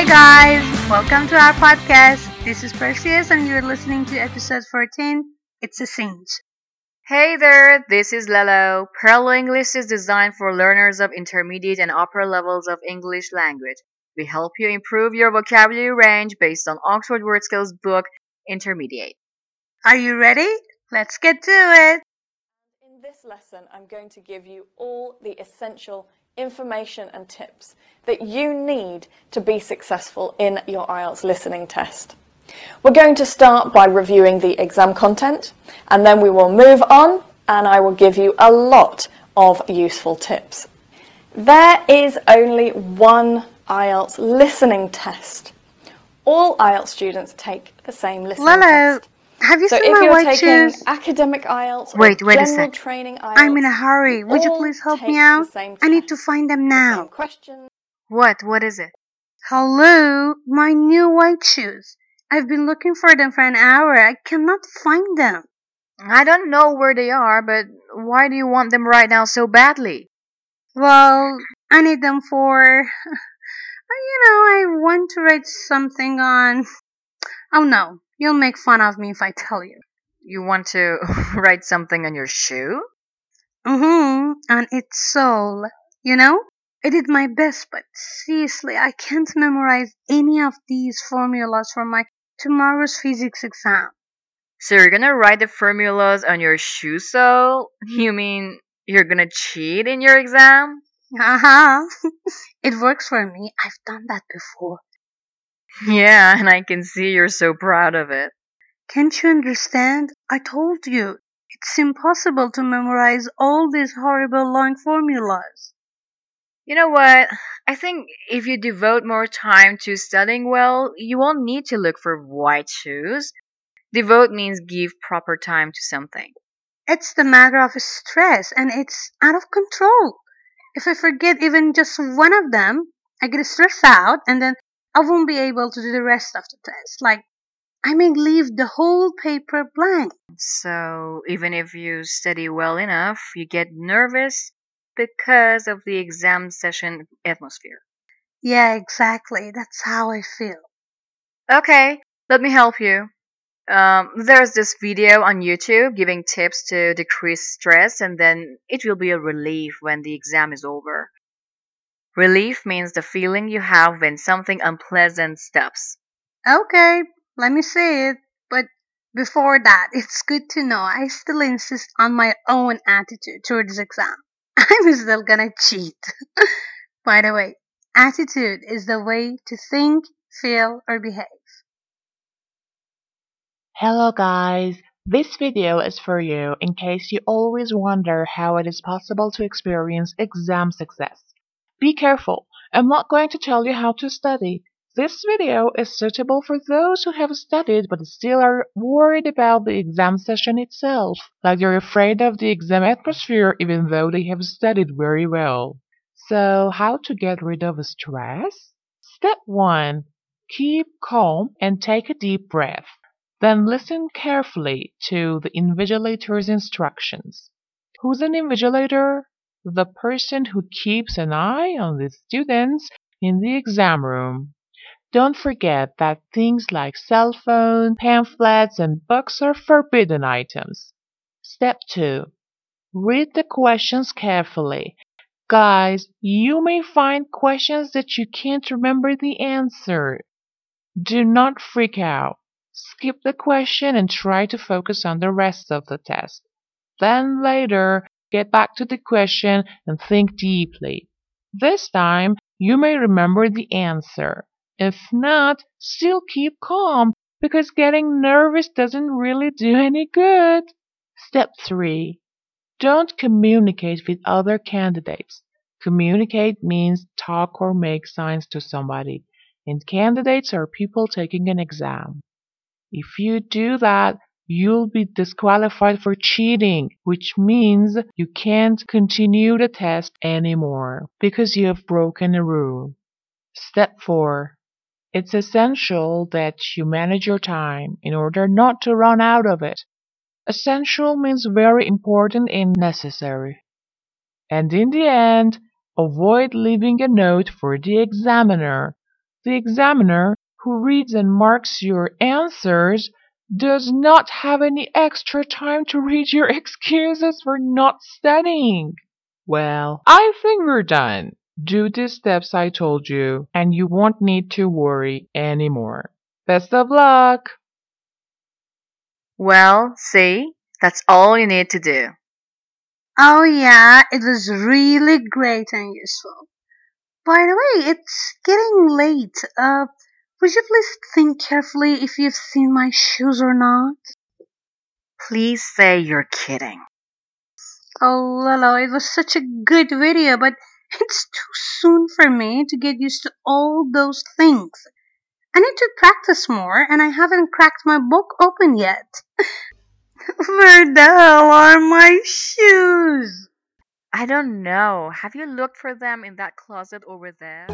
Hey guys, welcome to our podcast. This is Perseus and you're listening to episode 14. It's a cinch. Hey there, this is Lelo. Perlo English is designed for learners of intermediate and upper levels of English language. We help you improve your vocabulary range based on Oxford Word Skills book Intermediate. Are you ready? Let's get to it. In this lesson, I'm going to give you all the essential information and tips that you need to be successful in your IELTS listening test. We're going to start by reviewing the exam content and then we will move on and I will give you a lot of useful tips. There is only one IELTS listening test. All IELTS students take the same listening test. Have you So seen my white taking shoes? academic IELTS Wait, wait a general sec. training IELTS, I'm in a hurry. Would you all please help take me the out? same I need to test, find them the same now. questions. What? What is it? Hello, my new white shoes. I've been looking for them for an hour. I cannot find them. I don't know where they are, but why do you want them right now so badly? Well, I need them for. You know, I want to write something on. Oh no, you'll make fun of me if I tell you. You want to write something on your shoe? Mm-hmm, on its sole. You know? I did my best, but seriously, I can't memorize any of these formulas for my tomorrow's physics exam. So you're gonna write the formulas on your shoe sole? You mean you're gonna cheat in your exam? "Uh huh. it works for me. I've done that before. Yeah, and I can see you're so proud of it. Can't you understand? I told you. It's impossible to memorize all these horrible long formulas. You know what? I think if you devote more time to studying well, you won't need to look for white shoes. Devote means give proper time to something. It's the matter of stress and it's out of control. If I forget even just one of them, I get stressed out and then I won't be able to do the rest of the test. Like, I may leave the whole paper blank. So even if you study well enough, you get nervous because of the exam session atmosphere. Yeah, exactly. That's how I feel. Okay, let me help you. Um, there's this video on YouTube giving tips to decrease stress, and then it will be a relief when the exam is over. Relief means the feeling you have when something unpleasant stops. Okay, let me see it. But before that, it's good to know I still insist on my own attitude towards exam. I'm still gonna cheat. By the way, attitude is the way to think, feel, or behave. Hello guys! This video is for you in case you always wonder how it is possible to experience exam success. Be careful, I'm not going to tell you how to study. This video is suitable for those who have studied but still are worried about the exam session itself, like they're afraid of the exam atmosphere even though they have studied very well. So, how to get rid of stress? Step 1. Keep calm and take a deep breath. Then listen carefully to the invigilator's instructions. Who's an invigilator? The person who keeps an eye on the students in the exam room. Don't forget that things like cell phone, pamphlets, and books are forbidden items. Step 2. Read the questions carefully. Guys, you may find questions that you can't remember the answer. Do not freak out. Skip the question and try to focus on the rest of the test. Then later, get back to the question and think deeply. This time, you may remember the answer. If not, still keep calm because getting nervous doesn't really do any good. Step 3. Don't communicate with other candidates. Communicate means talk or make signs to somebody, and candidates are people taking an exam. If you do that, you'll be disqualified for cheating, which means you can't continue the test anymore because you have broken a rule. Step 4. It's essential that you manage your time in order not to run out of it. Essential means very important and necessary. And in the end, avoid leaving a note for the examiner. The examiner, who reads and marks your answers, does not have any extra time to read your excuses for not studying. Well, I think we're done. Do the steps I told you, and you won't need to worry anymore. Best of luck! Well, see, that's all you need to do. Oh yeah, it was really great and useful. By the way, it's getting late. Uh, would you please think carefully if you've seen my shoes or not? Please say you're kidding. Oh, Lolo, it was such a good video, but it's too soon for me to get used to all those things. I need to practice more, and I haven't cracked my book open yet. Where the hell are my shoes? I don't know. Have you looked for them in that closet over there?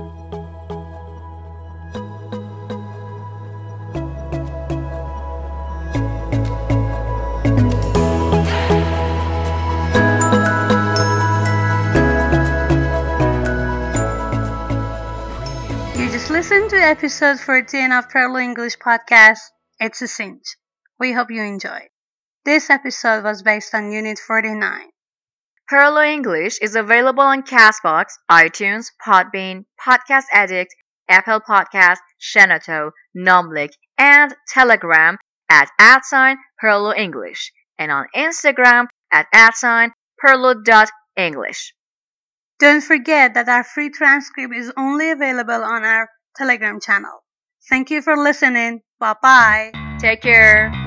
You just listened to episode 14 of Perlo English Podcast. It's a cinch. We hope you enjoyed. This episode was based on Unit 49. Perlo English is available on Castbox, iTunes, Podbean, Podcast Addict, Apple Podcast, Shenoto, Namlik, and Telegram at at sign Perlo English, and on Instagram at at sign Perlo.english. Don't forget that our free transcript is only available on our Telegram channel. Thank you for listening. Bye bye. Take care.